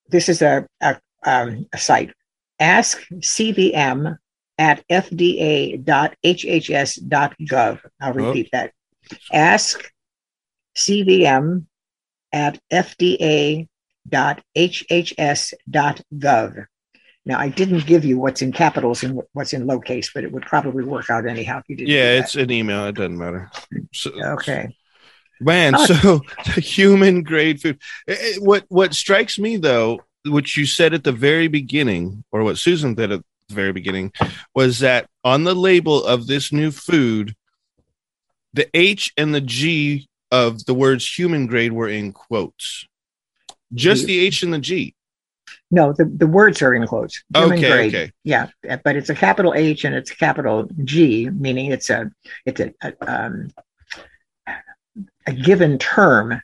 This is a, a um, site ask cvm at fda.hhs.gov. I'll repeat oh. that. Ask cvm at fda.hhs.gov. Now, I didn't give you what's in capitals and what's in lowercase, but it would probably work out anyhow if you did. Yeah, it's an email. It doesn't matter. So, okay. Man, oh. so human grade food. Eh, eh, what what strikes me though what you said at the very beginning, or what Susan said at the very beginning, was that on the label of this new food, the H and the G of the words human grade were in quotes. Just the H and the G. No, the, the words are in quotes. Human okay, grade. okay. Yeah, but it's a capital H and it's a capital G, meaning it's a it's a, a, um, a given term,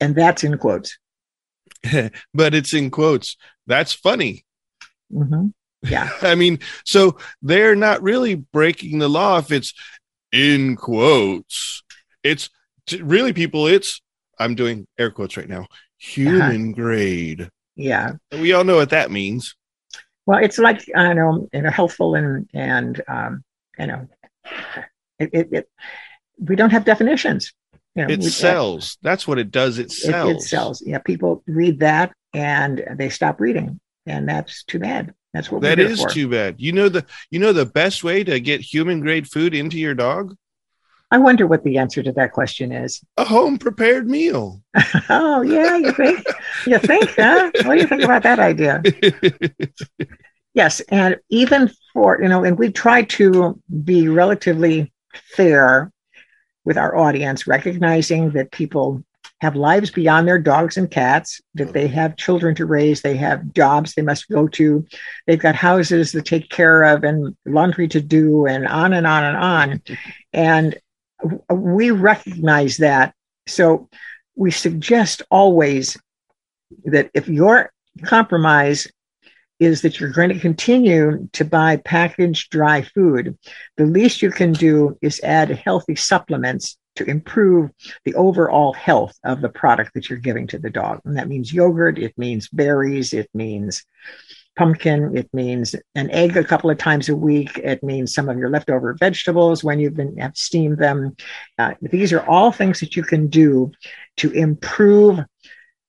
and that's in quotes. but it's in quotes. That's funny. Mm-hmm. Yeah. I mean, so they're not really breaking the law if it's in quotes. It's really people, it's, I'm doing air quotes right now, human uh-huh. grade. Yeah. We all know what that means. Well, it's like, I know, you know, healthful and, and, um, you know, it, it, it we don't have definitions. You know, it sells. That's what it does. It sells. It, it, sells. Yeah, people read that and they stop reading, and that's too bad. That's what that is for. too bad. You know the you know the best way to get human grade food into your dog. I wonder what the answer to that question is. A home prepared meal. oh yeah, you think? you think, huh? What do you think about that idea? yes, and even for you know, and we try to be relatively fair with our audience, recognizing that people have lives beyond their dogs and cats, that they have children to raise, they have jobs they must go to, they've got houses to take care of and laundry to do, and on and on and on. And we recognize that. So we suggest always that if your compromise is that you're going to continue to buy packaged dry food. The least you can do is add healthy supplements to improve the overall health of the product that you're giving to the dog. And that means yogurt, it means berries, it means pumpkin, it means an egg a couple of times a week, it means some of your leftover vegetables when you've been have steamed them. Uh, these are all things that you can do to improve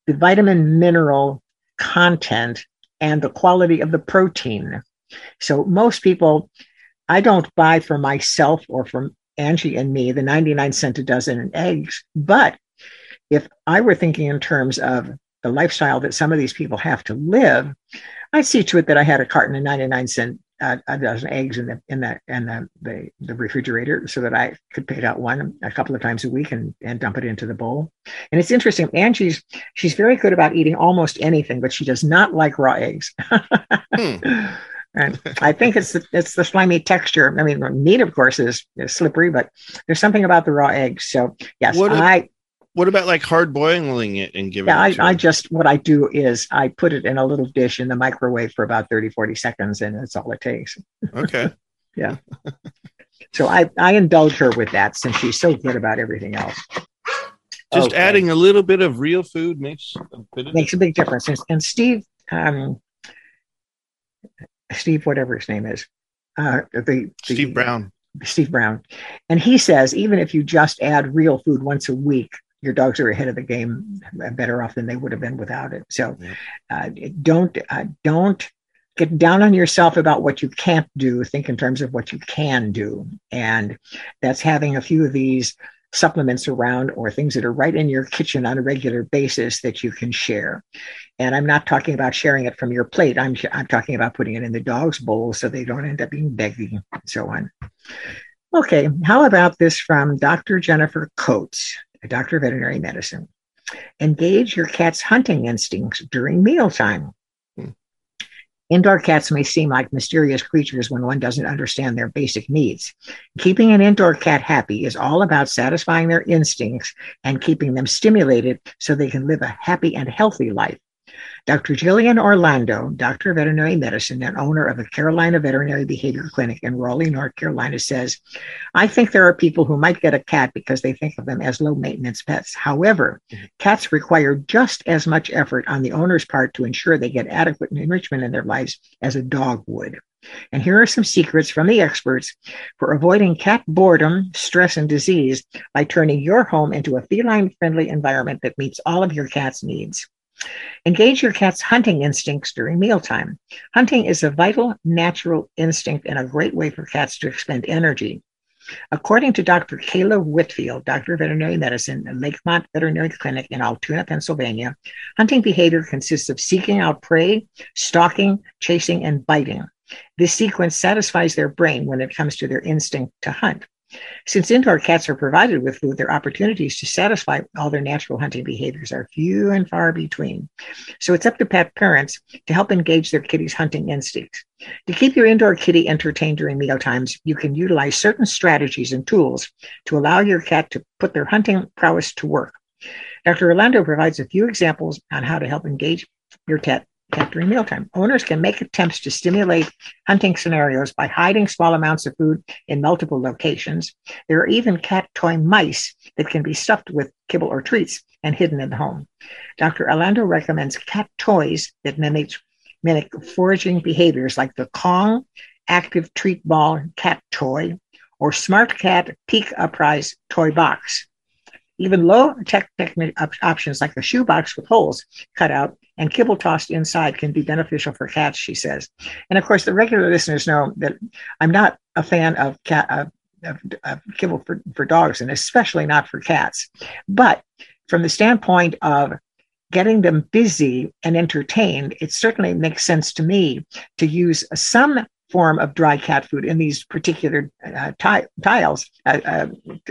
the vitamin mineral content and the quality of the protein. So most people, I don't buy for myself or for Angie and me the 99 cent a dozen in eggs. But if I were thinking in terms of the lifestyle that some of these people have to live, I'd see to it that I had a carton of 99 cent uh, a dozen eggs in the in the in the, the, the refrigerator so that I could pick out one a couple of times a week and and dump it into the bowl. And it's interesting. Angie's she's very good about eating almost anything, but she does not like raw eggs. hmm. And I think it's the, it's the slimy texture. I mean, meat, of course, is, is slippery, but there's something about the raw eggs. So yes, what I what about like hard boiling it and giving yeah I, I, just what i do is i put it in a little dish in the microwave for about 30 40 seconds and that's all it takes. Okay. Yeah. So i i indulge her with that since she's so good about everything else. Just okay. adding a little bit of real food makes a bit makes a big difference. And, and steve um steve whatever his name is uh the, the steve brown. Steve Brown. And he says even if you just add real food once a week, your dogs are ahead of the game, better off than they would have been without it. So uh, don't uh, don't get down on yourself about what you can't do. Think in terms of what you can do, and that's having a few of these supplements around or things that are right in your kitchen on a regular basis that you can share. And I'm not talking about sharing it from your plate. I'm I'm talking about putting it in the dog's bowl so they don't end up being begging and so on. Okay, how about this from Dr. Jennifer Coates? A doctor of veterinary medicine. Engage your cat's hunting instincts during mealtime. Hmm. Indoor cats may seem like mysterious creatures when one doesn't understand their basic needs. Keeping an indoor cat happy is all about satisfying their instincts and keeping them stimulated so they can live a happy and healthy life. Dr. Jillian Orlando, doctor of veterinary medicine and owner of the Carolina Veterinary Behavior Clinic in Raleigh, North Carolina, says, I think there are people who might get a cat because they think of them as low maintenance pets. However, mm-hmm. cats require just as much effort on the owner's part to ensure they get adequate enrichment in their lives as a dog would. And here are some secrets from the experts for avoiding cat boredom, stress, and disease by turning your home into a feline friendly environment that meets all of your cat's needs. Engage your cat's hunting instincts during mealtime. Hunting is a vital natural instinct and a great way for cats to expend energy. According to Dr. Kayla Whitfield, Doctor of Veterinary Medicine at Lakemont Veterinary Clinic in Altoona, Pennsylvania, hunting behavior consists of seeking out prey, stalking, chasing, and biting. This sequence satisfies their brain when it comes to their instinct to hunt. Since indoor cats are provided with food, their opportunities to satisfy all their natural hunting behaviors are few and far between. So it's up to pet parents to help engage their kitty's hunting instincts. To keep your indoor kitty entertained during meal times, you can utilize certain strategies and tools to allow your cat to put their hunting prowess to work. Dr. Orlando provides a few examples on how to help engage your cat during mealtime. Owners can make attempts to stimulate hunting scenarios by hiding small amounts of food in multiple locations. There are even cat toy mice that can be stuffed with kibble or treats and hidden in the home. Dr. Orlando recommends cat toys that mimic, mimic foraging behaviors like the Kong active treat ball cat toy or Smart Cat Peek-a-Prize toy box. Even low tech technique options like the shoebox with holes cut out and kibble tossed inside can be beneficial for cats, she says. And of course, the regular listeners know that I'm not a fan of cat of, of, of kibble for, for dogs, and especially not for cats. But from the standpoint of getting them busy and entertained, it certainly makes sense to me to use some form of dry cat food in these particular uh, t- tiles, uh, uh,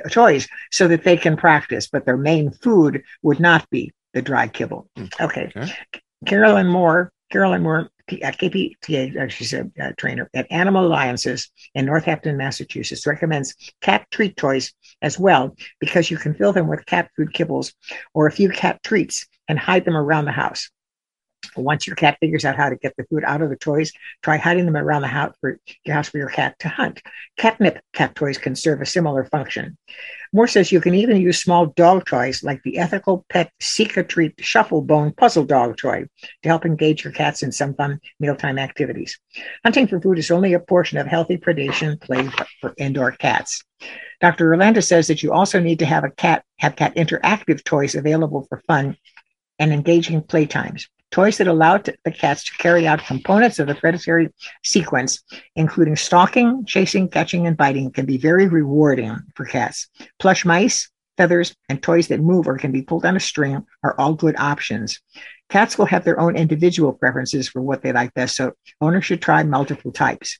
toys, so that they can practice. But their main food would not be the dry kibble. Hmm. Okay. okay. Carolyn Moore, Carolyn Moore at KPTA, uh, she's a, a trainer at Animal Alliances in Northampton, Massachusetts, recommends cat treat toys as well because you can fill them with cat food kibbles or a few cat treats and hide them around the house. Once your cat figures out how to get the food out of the toys, try hiding them around the house for your house for your cat to hunt. Catnip cat toys can serve a similar function. Moore says you can even use small dog toys like the Ethical Pet Seek a Treat Shuffle Bone Puzzle Dog Toy to help engage your cats in some fun mealtime activities. Hunting for food is only a portion of healthy predation play for indoor cats. Dr. Orlando says that you also need to have a cat have cat interactive toys available for fun and engaging playtimes. Toys that allow the cats to carry out components of the predatory sequence, including stalking, chasing, catching, and biting, can be very rewarding for cats. Plush mice, feathers, and toys that move or can be pulled on a string are all good options. Cats will have their own individual preferences for what they like best, so owners should try multiple types.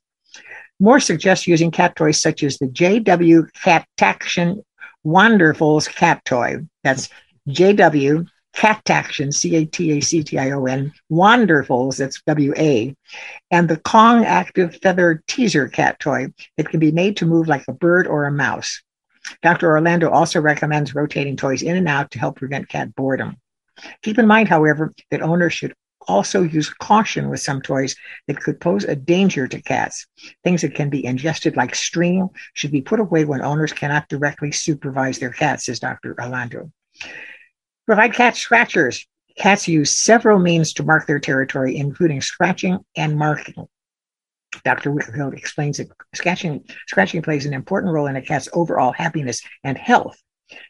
Moore suggest using cat toys such as the JW Cat Taction Wonderfuls cat toy. That's JW Cataction, C A T A C T I O N, Wonderfuls, that's W A, and the Kong Active Feather Teaser cat toy that can be made to move like a bird or a mouse. Dr. Orlando also recommends rotating toys in and out to help prevent cat boredom. Keep in mind, however, that owners should also use caution with some toys that could pose a danger to cats. Things that can be ingested, like string, should be put away when owners cannot directly supervise their cats, says Dr. Orlando. Provide cat scratchers. Cats use several means to mark their territory, including scratching and marking. Dr. Whitfield explains that scratching, scratching plays an important role in a cat's overall happiness and health.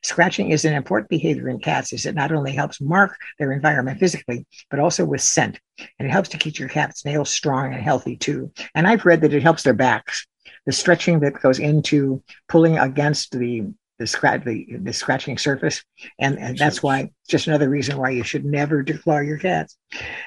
Scratching is an important behavior in cats as it not only helps mark their environment physically, but also with scent. And it helps to keep your cat's nails strong and healthy too. And I've read that it helps their backs. The stretching that goes into pulling against the the scratch the, the scratching surface. And, and that's why just another reason why you should never declaw your cats.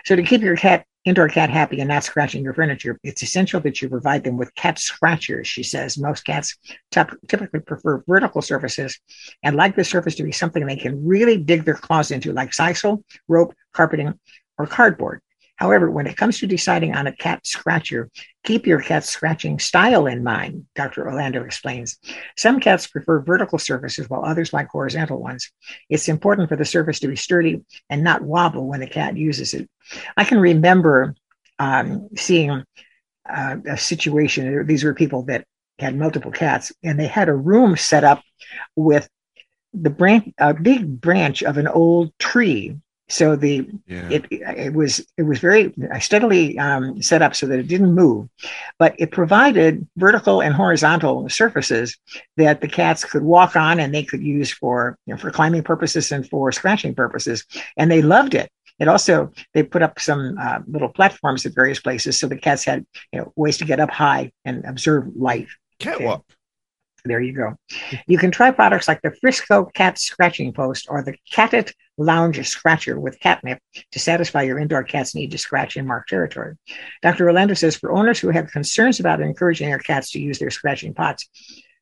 So to keep your cat indoor cat happy and not scratching your furniture it's essential that you provide them with cat scratchers she says. Most cats typically prefer vertical surfaces and like the surface to be something they can really dig their claws into like sisal rope carpeting or cardboard However, when it comes to deciding on a cat scratcher, keep your cat scratching style in mind, Dr. Orlando explains. Some cats prefer vertical surfaces while others like horizontal ones. It's important for the surface to be sturdy and not wobble when the cat uses it. I can remember um, seeing uh, a situation, these were people that had multiple cats, and they had a room set up with the branch, a big branch of an old tree so the yeah. it it was it was very steadily um, set up so that it didn't move, but it provided vertical and horizontal surfaces that the cats could walk on and they could use for you know, for climbing purposes and for scratching purposes, and they loved it. It also they put up some uh, little platforms at various places so the cats had you know ways to get up high and observe light. Catwalk. There you go. You can try products like the Frisco Cat Scratching Post or the Catit Lounge Scratcher with catnip to satisfy your indoor cat's need to scratch in marked territory. Dr. Orlando says for owners who have concerns about encouraging their cats to use their scratching pots,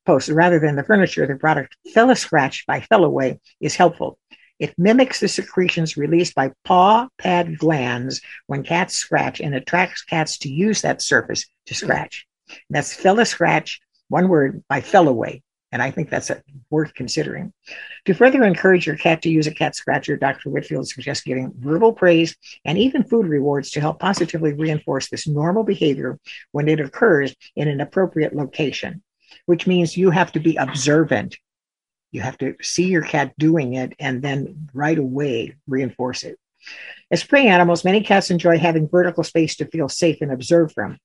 posts rather than the furniture, the product Feli-Scratch by Feliway is helpful. It mimics the secretions released by paw pad glands when cats scratch and attracts cats to use that surface to scratch. That's Feli-Scratch one word by Feliway. And I think that's a, worth considering. To further encourage your cat to use a cat scratcher, Dr. Whitfield suggests giving verbal praise and even food rewards to help positively reinforce this normal behavior when it occurs in an appropriate location, which means you have to be observant. You have to see your cat doing it and then right away reinforce it. As prey animals, many cats enjoy having vertical space to feel safe and observe from.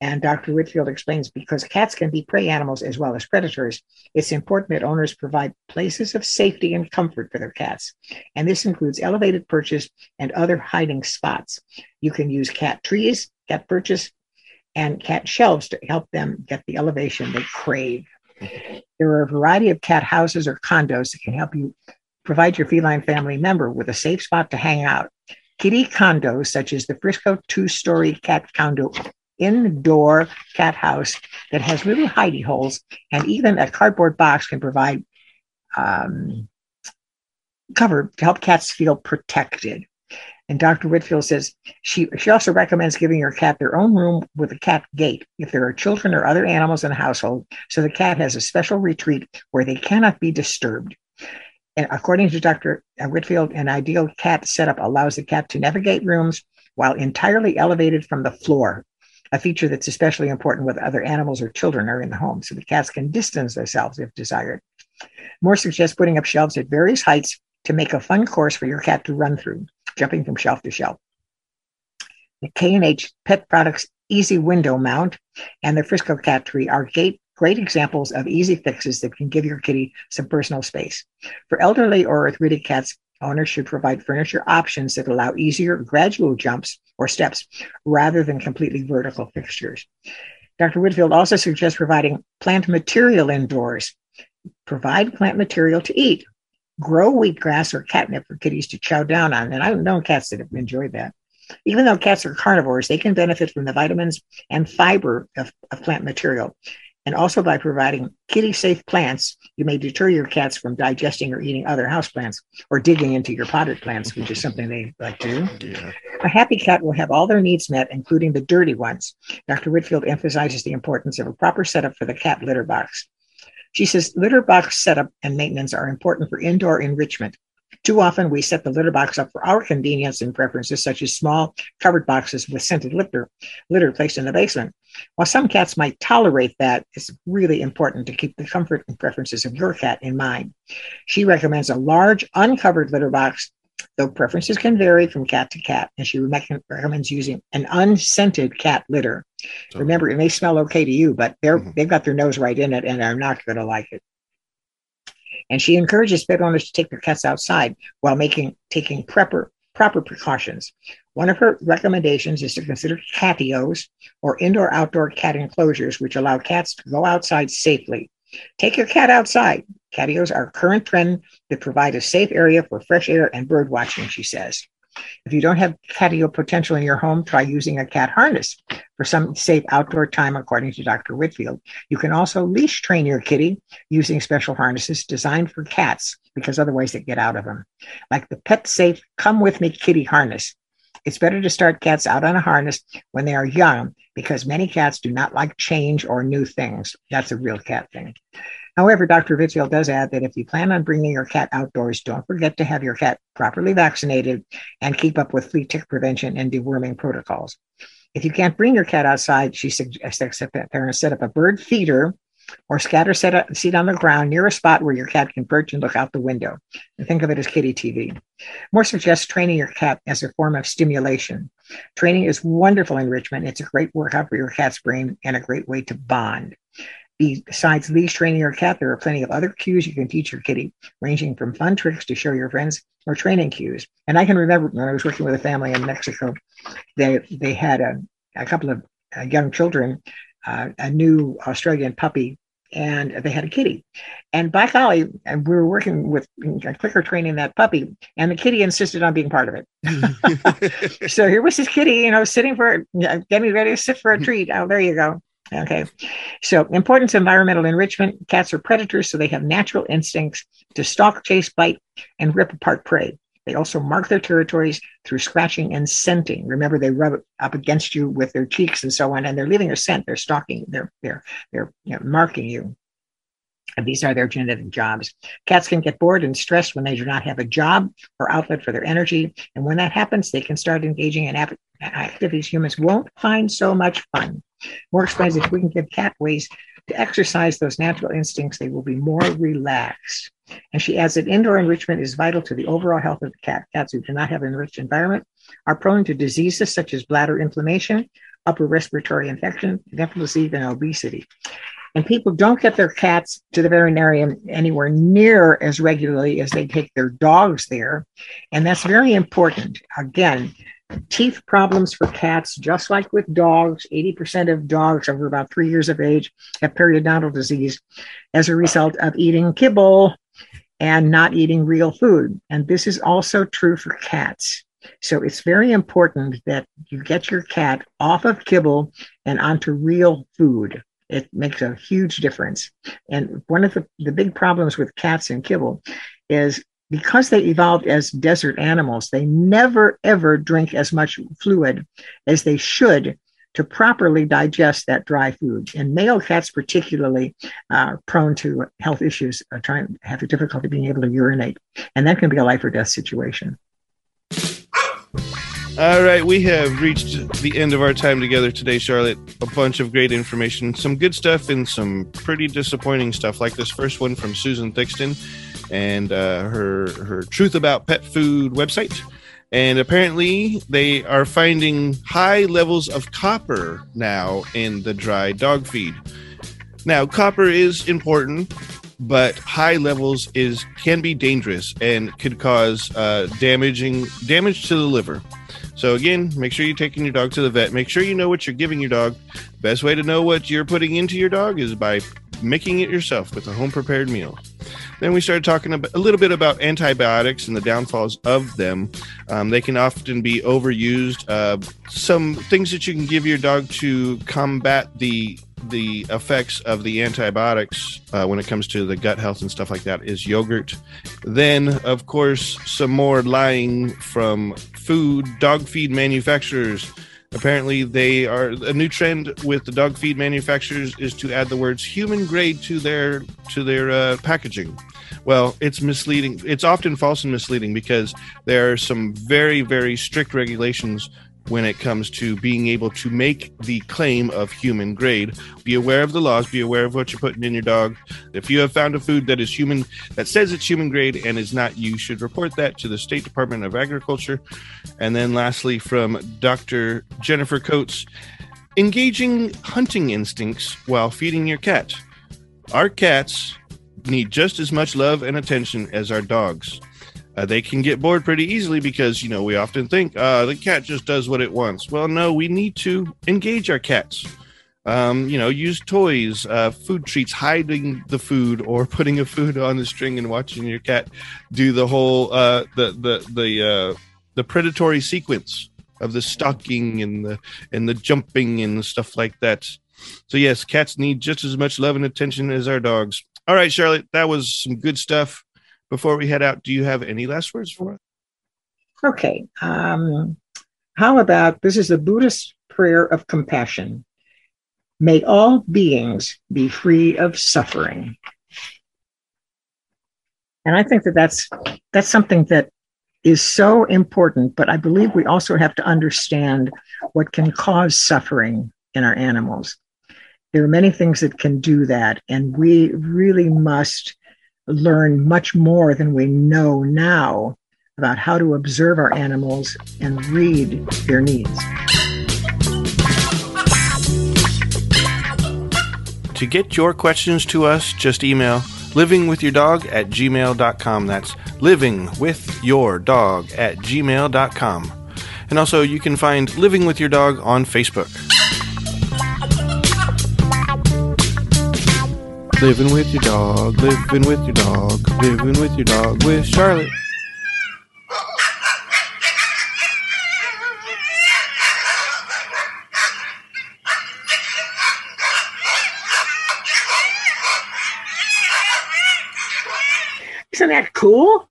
And Dr. Whitfield explains because cats can be prey animals as well as predators, it's important that owners provide places of safety and comfort for their cats. And this includes elevated perches and other hiding spots. You can use cat trees, cat perches, and cat shelves to help them get the elevation they crave. There are a variety of cat houses or condos that can help you provide your feline family member with a safe spot to hang out. Kitty condos, such as the Frisco two story cat condo indoor cat house that has little hidey holes, and even a cardboard box can provide um, cover to help cats feel protected. And Dr. Whitfield says she, she also recommends giving your cat their own room with a cat gate if there are children or other animals in the household, so the cat has a special retreat where they cannot be disturbed. And according to Dr. Whitfield, an ideal cat setup allows the cat to navigate rooms while entirely elevated from the floor a feature that's especially important when other animals or children are in the home, so the cats can distance themselves if desired. Moore suggest putting up shelves at various heights to make a fun course for your cat to run through, jumping from shelf to shelf. The K&H Pet Products Easy Window Mount and the Frisco Cat Tree are great, great examples of easy fixes that can give your kitty some personal space. For elderly or arthritic cats, Owners should provide furniture options that allow easier gradual jumps or steps rather than completely vertical fixtures. Dr. Whitfield also suggests providing plant material indoors. Provide plant material to eat. Grow wheatgrass or catnip for kitties to chow down on. And I've known cats that have enjoyed that. Even though cats are carnivores, they can benefit from the vitamins and fiber of, of plant material. And also by providing kitty safe plants, you may deter your cats from digesting or eating other houseplants or digging into your potted plants, which is something they like to do. Yeah. A happy cat will have all their needs met, including the dirty ones. Dr. Whitfield emphasizes the importance of a proper setup for the cat litter box. She says litter box setup and maintenance are important for indoor enrichment. Too often, we set the litter box up for our convenience and preferences, such as small covered boxes with scented litter, litter placed in the basement. While some cats might tolerate that, it's really important to keep the comfort and preferences of your cat in mind. She recommends a large, uncovered litter box, though preferences can vary from cat to cat, and she recommends using an unscented cat litter. Remember, it may smell okay to you, but they're Mhm. they've got their nose right in it and are not going to like it. And she encourages pet owners to take their cats outside while making taking proper proper precautions. One of her recommendations is to consider catios or indoor outdoor cat enclosures, which allow cats to go outside safely. Take your cat outside. Catios are a current trend that provide a safe area for fresh air and bird watching, she says. If you don't have catio potential in your home, try using a cat harness for some safe outdoor time, according to Dr. Whitfield. You can also leash train your kitty using special harnesses designed for cats because otherwise they get out of them, like the Pet Safe Come With Me Kitty harness. It's better to start cats out on a harness when they are young because many cats do not like change or new things. That's a real cat thing. However, Dr. Whitfield does add that if you plan on bringing your cat outdoors, don't forget to have your cat properly vaccinated and keep up with flea tick prevention and deworming protocols. If you can't bring your cat outside, she suggests that parents set up a bird feeder or scatter set seat on the ground near a spot where your cat can perch and look out the window. And think of it as kitty TV. Moore suggests training your cat as a form of stimulation. Training is wonderful enrichment. It's a great workout for your cat's brain and a great way to bond. Besides leash training your cat, there are plenty of other cues you can teach your kitty, ranging from fun tricks to show your friends or training cues. And I can remember when I was working with a family in Mexico, they they had a, a couple of uh, young children, uh, a new Australian puppy, and they had a kitty. And by golly, and we were working with clicker training that puppy, and the kitty insisted on being part of it. so here was this kitty, you know, sitting for getting ready to sit for a treat. Oh, there you go. Okay. So, importance of environmental enrichment. Cats are predators, so they have natural instincts to stalk, chase, bite, and rip apart prey. They also mark their territories through scratching and scenting. Remember, they rub up against you with their cheeks and so on, and they're leaving a scent. They're stalking. They're they're they're you know, marking you. And these are their genetic jobs. Cats can get bored and stressed when they do not have a job or outlet for their energy. And when that happens, they can start engaging in activities humans won't find so much fun. Moore explains if we can give cat ways to exercise those natural instincts, they will be more relaxed. And she adds that indoor enrichment is vital to the overall health of the cat. Cats who do not have an enriched environment are prone to diseases such as bladder inflammation, upper respiratory infection, dental disease, and obesity. And people don't get their cats to the veterinarian anywhere near as regularly as they take their dogs there. And that's very important. Again, teeth problems for cats, just like with dogs. 80% of dogs over about three years of age have periodontal disease as a result of eating kibble and not eating real food. And this is also true for cats. So it's very important that you get your cat off of kibble and onto real food. It makes a huge difference. And one of the, the big problems with cats and kibble is because they evolved as desert animals, they never ever drink as much fluid as they should to properly digest that dry food. And male cats, particularly, are prone to health issues, are trying have a difficulty being able to urinate, and that can be a life or death situation. All right, we have reached the end of our time together today, Charlotte. A bunch of great information, some good stuff, and some pretty disappointing stuff, like this first one from Susan Thixton and uh, her her Truth About Pet Food website. And apparently, they are finding high levels of copper now in the dry dog feed. Now, copper is important, but high levels is can be dangerous and could cause uh, damaging damage to the liver. So again, make sure you're taking your dog to the vet. Make sure you know what you're giving your dog. Best way to know what you're putting into your dog is by making it yourself with a home prepared meal. Then we started talking a little bit about antibiotics and the downfalls of them. Um, they can often be overused. Uh, some things that you can give your dog to combat the the effects of the antibiotics uh, when it comes to the gut health and stuff like that is yogurt. Then, of course, some more lying from food dog feed manufacturers. Apparently, they are a new trend with the dog feed manufacturers is to add the words "human grade" to their to their uh, packaging. Well, it's misleading. It's often false and misleading because there are some very very strict regulations when it comes to being able to make the claim of human grade. Be aware of the laws, be aware of what you're putting in your dog. If you have found a food that is human, that says it's human grade and is not, you should report that to the State Department of Agriculture. And then lastly, from Dr. Jennifer Coates, engaging hunting instincts while feeding your cat. Our cats need just as much love and attention as our dogs uh, they can get bored pretty easily because you know we often think uh, the cat just does what it wants. Well, no, we need to engage our cats. Um, you know, use toys, uh, food treats, hiding the food, or putting a food on the string and watching your cat do the whole uh, the the the uh, the predatory sequence of the stalking and the and the jumping and stuff like that. So yes, cats need just as much love and attention as our dogs. All right, Charlotte, that was some good stuff before we head out, do you have any last words for us? Okay. Um, how about this is the Buddhist prayer of compassion. May all beings be free of suffering. And I think that that's that's something that is so important, but I believe we also have to understand what can cause suffering in our animals. There are many things that can do that, and we really must learn much more than we know now about how to observe our animals and read their needs. To get your questions to us, just email livingwithyourdog at gmail.com. That's livingwithyourdog at gmail.com. And also, you can find Living With Your Dog on Facebook. Living with your dog, living with your dog, living with your dog with Charlotte. Isn't that cool?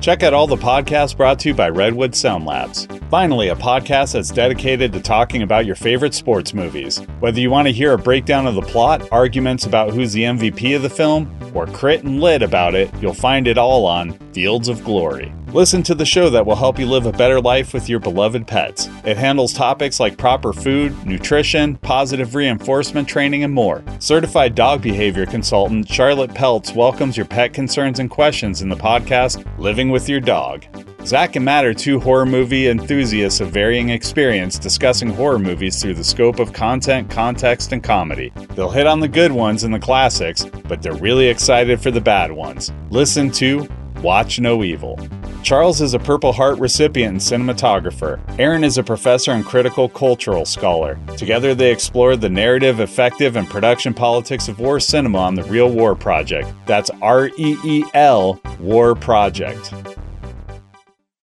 Check out all the podcasts brought to you by Redwood Sound Labs. Finally, a podcast that's dedicated to talking about your favorite sports movies. Whether you want to hear a breakdown of the plot, arguments about who's the MVP of the film, or crit and lit about it, you'll find it all on Fields of Glory. Listen to the show that will help you live a better life with your beloved pets. It handles topics like proper food, nutrition, positive reinforcement training, and more. Certified dog behavior consultant Charlotte Peltz welcomes your pet concerns and questions in the podcast Living with Your Dog. Zach and Matt are two horror movie enthusiasts of varying experience discussing horror movies through the scope of content, context, and comedy. They'll hit on the good ones and the classics, but they're really excited for the bad ones. Listen to Watch No Evil. Charles is a Purple Heart recipient and cinematographer. Aaron is a professor and critical cultural scholar. Together, they explore the narrative, effective, and production politics of war cinema on the Real War Project. That's R E E L War Project.